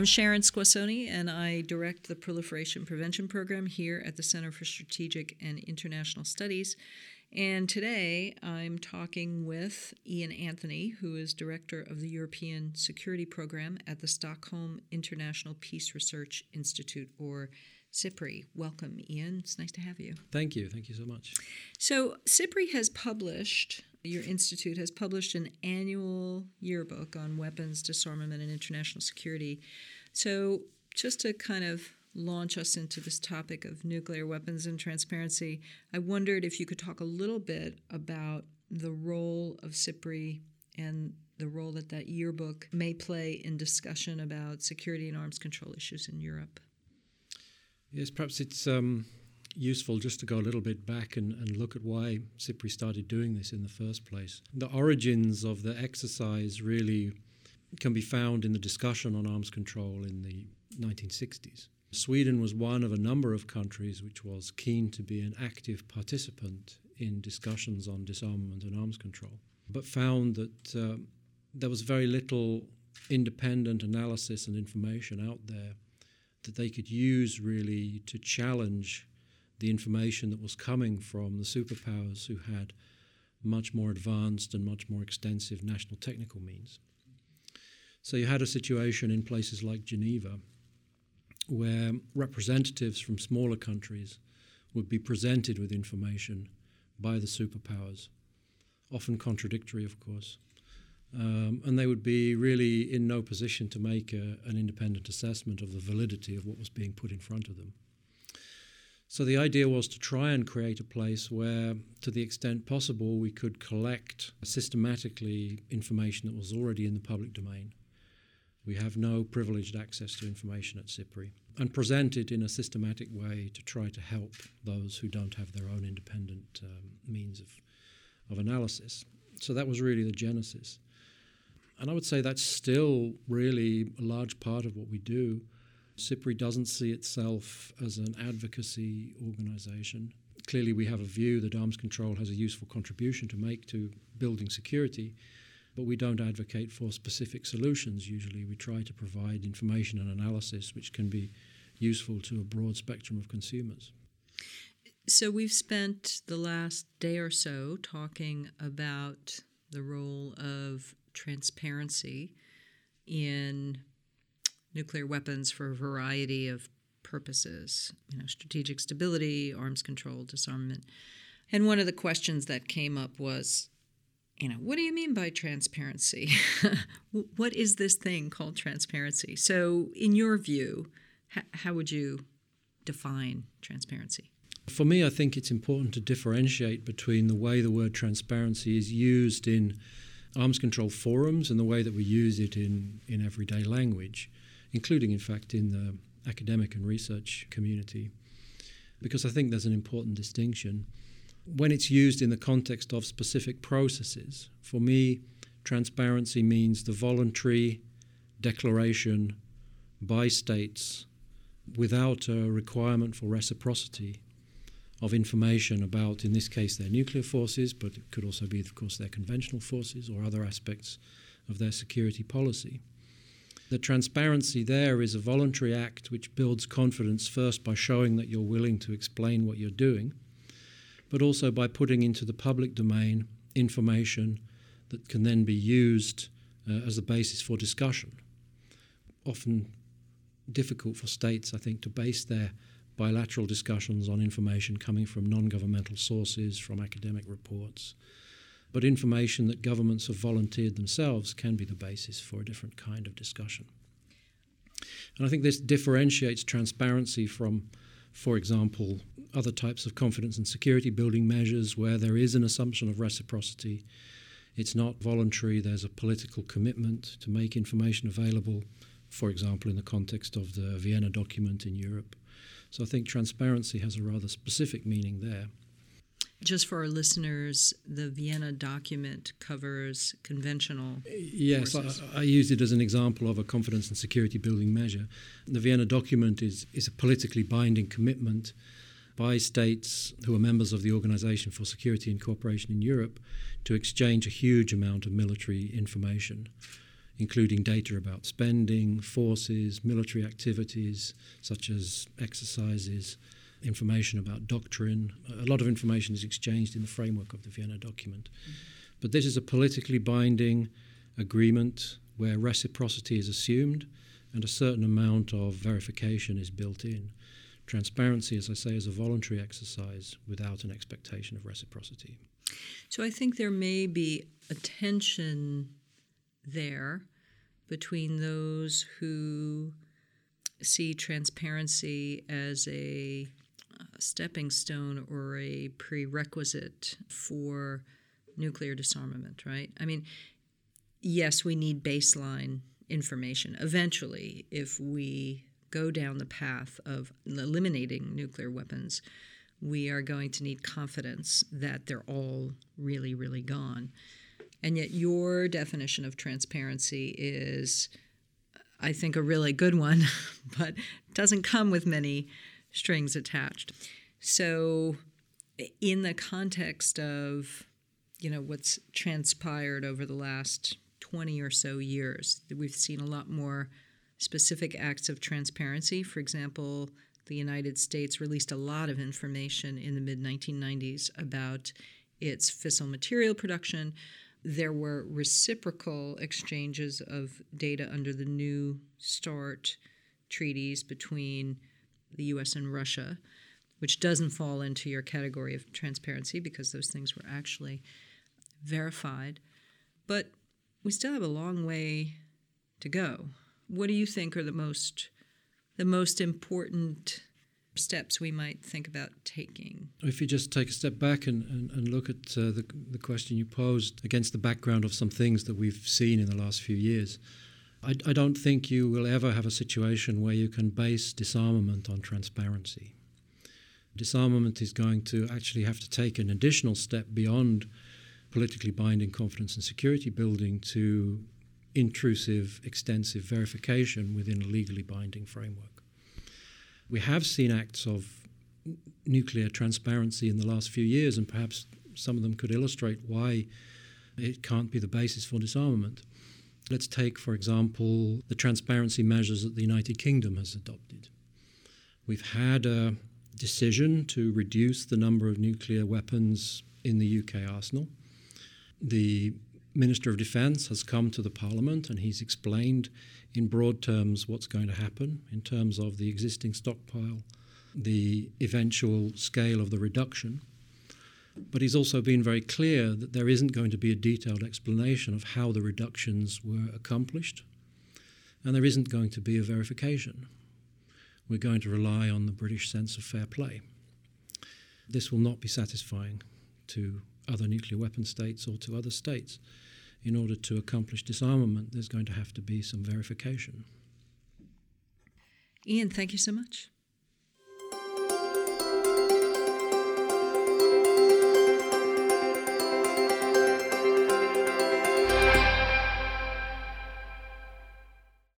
I'm Sharon Squassoni, and I direct the Proliferation Prevention Program here at the Center for Strategic and International Studies. And today I'm talking with Ian Anthony, who is director of the European Security Program at the Stockholm International Peace Research Institute, or SIPRI. Welcome, Ian. It's nice to have you. Thank you. Thank you so much. So, SIPRI has published, your institute has published an annual yearbook on weapons, disarmament, and international security. So, just to kind of launch us into this topic of nuclear weapons and transparency, I wondered if you could talk a little bit about the role of SIPRI and the role that that yearbook may play in discussion about security and arms control issues in Europe. Yes, perhaps it's um, useful just to go a little bit back and, and look at why SIPRI started doing this in the first place. The origins of the exercise really can be found in the discussion on arms control in the 1960s. Sweden was one of a number of countries which was keen to be an active participant in discussions on disarmament and arms control, but found that uh, there was very little independent analysis and information out there that they could use really to challenge the information that was coming from the superpowers who had much more advanced and much more extensive national technical means. So you had a situation in places like Geneva where representatives from smaller countries would be presented with information by the superpowers, often contradictory, of course. Um, and they would be really in no position to make a, an independent assessment of the validity of what was being put in front of them. So the idea was to try and create a place where, to the extent possible, we could collect systematically information that was already in the public domain we have no privileged access to information at SIPRI and present it in a systematic way to try to help those who don't have their own independent um, means of, of analysis. So that was really the genesis. And I would say that's still really a large part of what we do. SIPRI doesn't see itself as an advocacy organization. Clearly, we have a view that arms control has a useful contribution to make to building security but we don't advocate for specific solutions usually. We try to provide information and analysis which can be useful to a broad spectrum of consumers. So, we've spent the last day or so talking about the role of transparency in nuclear weapons for a variety of purposes, you know, strategic stability, arms control, disarmament. And one of the questions that came up was you know, what do you mean by transparency? what is this thing called transparency? So, in your view, h- how would you define transparency? For me, I think it's important to differentiate between the way the word transparency is used in arms control forums and the way that we use it in, in everyday language, including, in fact, in the academic and research community. Because I think there's an important distinction when it's used in the context of specific processes, for me, transparency means the voluntary declaration by states without a requirement for reciprocity of information about, in this case, their nuclear forces, but it could also be, of course, their conventional forces or other aspects of their security policy. The transparency there is a voluntary act which builds confidence first by showing that you're willing to explain what you're doing but also by putting into the public domain information that can then be used uh, as a basis for discussion. Often difficult for states, I think, to base their bilateral discussions on information coming from non governmental sources, from academic reports. But information that governments have volunteered themselves can be the basis for a different kind of discussion. And I think this differentiates transparency from for example, other types of confidence and security building measures where there is an assumption of reciprocity. It's not voluntary, there's a political commitment to make information available, for example, in the context of the Vienna document in Europe. So I think transparency has a rather specific meaning there. Just for our listeners, the Vienna document covers conventional. Yes, I, I, used it as an example of a confidence and security building measure. The Vienna document is, is a politically binding commitment by states who are members of the Organization for Security and Cooperation in Europe to exchange a huge amount of military information including data about spending, forces, military activities, such as exercises, information about doctrine. A lot of information is exchanged in the framework of the Vienna document. Mm-hmm. But this is a politically binding agreement where reciprocity is assumed and a certain amount of verification is built in. Transparency, as I say, is a voluntary exercise without an expectation of reciprocity. So I think there may be a tension there between those who see transparency as a stepping stone or a prerequisite for nuclear disarmament, right? I mean, yes, we need baseline information. Eventually, if we go down the path of eliminating nuclear weapons, we are going to need confidence that they're all really, really gone. And yet, your definition of transparency is, I think, a really good one, but doesn't come with many strings attached. So, in the context of you know what's transpired over the last 20 or so years we've seen a lot more specific acts of transparency for example the united states released a lot of information in the mid 1990s about its fissile material production there were reciprocal exchanges of data under the new start treaties between the US and Russia which doesn't fall into your category of transparency because those things were actually verified. But we still have a long way to go. What do you think are the most the most important steps we might think about taking? If you just take a step back and, and, and look at uh, the, the question you posed against the background of some things that we've seen in the last few years, I, I don't think you will ever have a situation where you can base disarmament on transparency. Disarmament is going to actually have to take an additional step beyond politically binding confidence and security building to intrusive, extensive verification within a legally binding framework. We have seen acts of nuclear transparency in the last few years, and perhaps some of them could illustrate why it can't be the basis for disarmament. Let's take, for example, the transparency measures that the United Kingdom has adopted. We've had a decision to reduce the number of nuclear weapons in the UK arsenal the Minister of Defence has come to the Parliament and he's explained in broad terms what's going to happen in terms of the existing stockpile, the eventual scale of the reduction. But he's also been very clear that there isn't going to be a detailed explanation of how the reductions were accomplished, and there isn't going to be a verification. We're going to rely on the British sense of fair play. This will not be satisfying to other nuclear weapon states or to other states. In order to accomplish disarmament, there's going to have to be some verification. Ian, thank you so much.